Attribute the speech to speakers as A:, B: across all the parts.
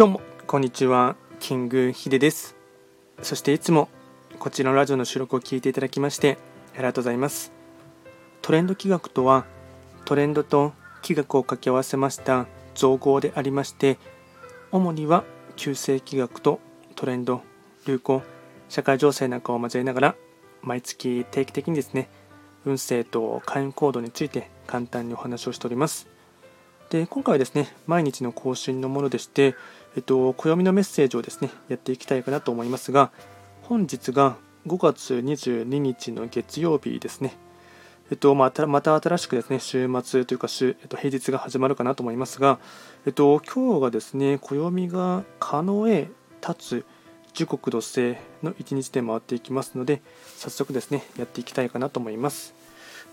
A: どうもこんにちはキングヒデです。そしていつもこちらのラジオの収録を聞いていただきましてありがとうございます。トレンド企画とはトレンドと企画を掛け合わせました造語でありまして主には旧世企画とトレンド流行社会情勢なんかを交えながら毎月定期的にですね運勢と開運行動について簡単にお話をしております。で今回はですね毎日の更新のものでして、えっと、暦のメッセージをですねやっていきたいかなと思いますが本日が5月22日の月曜日ですね。えっと、またまた新しくですね週末というか週、えっと、平日が始まるかなと思いますが、えっと、今日がですね暦が可能へ立つ時刻土星の1日で回っていきますので早速ですねやっていきたいかなと思います。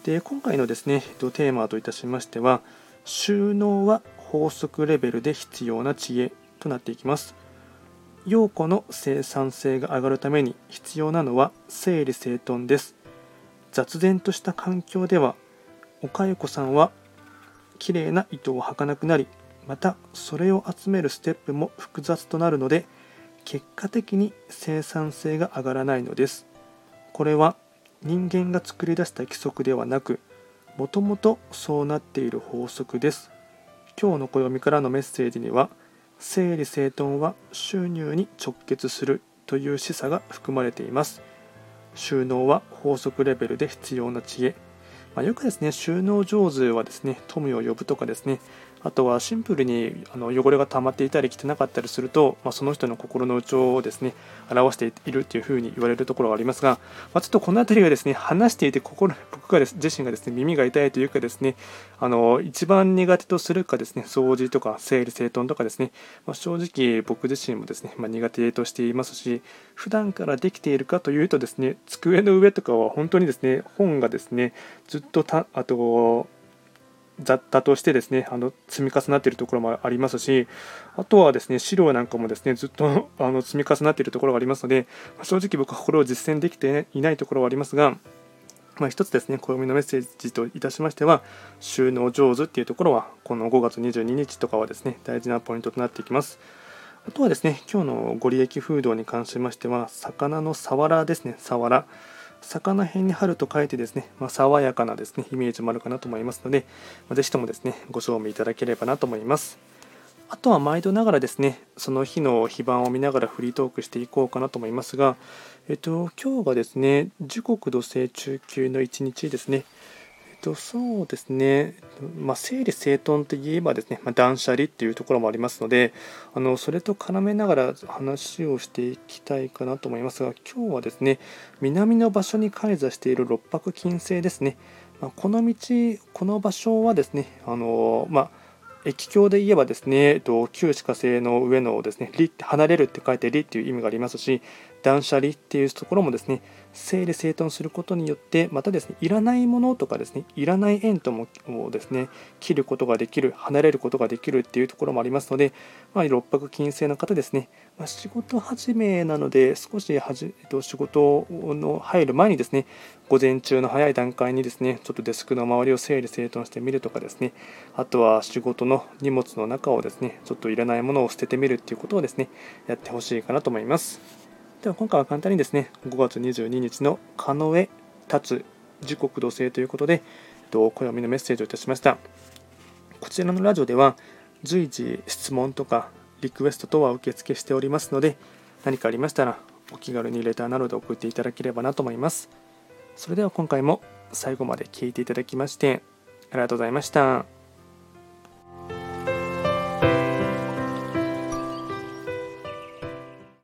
A: で今回のですね、えっと、テーマといたしましては収納は法則レベルで必要な知恵となっていきます。陽子の生産性が上がるために必要なのは整理整頓です。雑然とした環境では岡江子さんは綺麗な糸を履かなくなりまたそれを集めるステップも複雑となるので結果的に生産性が上がらないのです。これは人間が作り出した規則ではなくもともとそうなっている法則です。今日の暦からのメッセージには整理整頓は収入に直結するという示唆が含まれています。収納は法則レベルで必要な知恵。まあ、よくですね収納上手はですね富を呼ぶとかですねあとはシンプルにあの汚れが溜まっていたり汚かったりすると、まあ、その人の心の内をですね表しているというふうに言われるところがありますが、まあ、ちょっとこの辺りはですね話していて心僕がです自身がですね耳が痛いというかですねあの一番苦手とするかですね掃除とか整理整頓とかですね、まあ、正直僕自身もですね、ま苦手としていますし普段からできているかというとですね机の上とかは本当にですね本がですねずっとたあと雑多としてですねあの積み重なっているところもありますしあとはですね資料なんかもですねずっと あの積み重なっているところがありますので正直僕はこれを実践できていないところはありますがまあ、一つですね、暦のメッセージといたしましては、収納上手っていうところは、この5月22日とかはですね、大事なポイントとなっていきます。あとはですね、今日のご利益風土に関しましては、魚のサワラですね、サワラ。魚辺に春と書いてですね、まあ、爽やかなですねイメージもあるかなと思いますので、まあ、ぜひともですねご賞味いただければなと思います。あとは毎度ながらですね、その日の非番を見ながらフリートークしていこうかなと思いますが、えっと、今日がですね、時刻土星中級の1日ですね。と、そうですね、まあ、整理整頓といえばですね、まあ、断捨離っていうところもありますので、あのそれと絡めながら話をしていきたいかなと思いますが、今日はですね、南の場所に開座している六白金星ですね、まあ、この道、この場所はですね、あのまあ液境で言えばですね、旧歯科星の上のですね、離って離れるって書いて離っていう意味がありますし、断捨離っていうところもですね、整理整頓することによって、またですね、いらないものとかですね、いらない縁ともですね、切ることができる、離れることができるっていうところもありますので、まあ、六白金星の方ですね、まあ、仕事始めなので、少しはじ、えっと、仕事の入る前にですね、午前中の早い段階にですね、ちょっとデスクの周りを整理整頓してみるとかですね、あとは仕事の荷物の中をですね、ちょっといらないものを捨ててみるっていうことをですね、やってほしいかなと思います。では今回は簡単にですね、5月22日の可能へ立つ時刻土星ということで、暦のメッセージをいたしました。こちらのラジオでは随時質問とかリクエスト等は受付しておりますので、何かありましたらお気軽にレターなどで送っていただければなと思います。それでは今回も最後まで聴いていただきましてありがとうございました。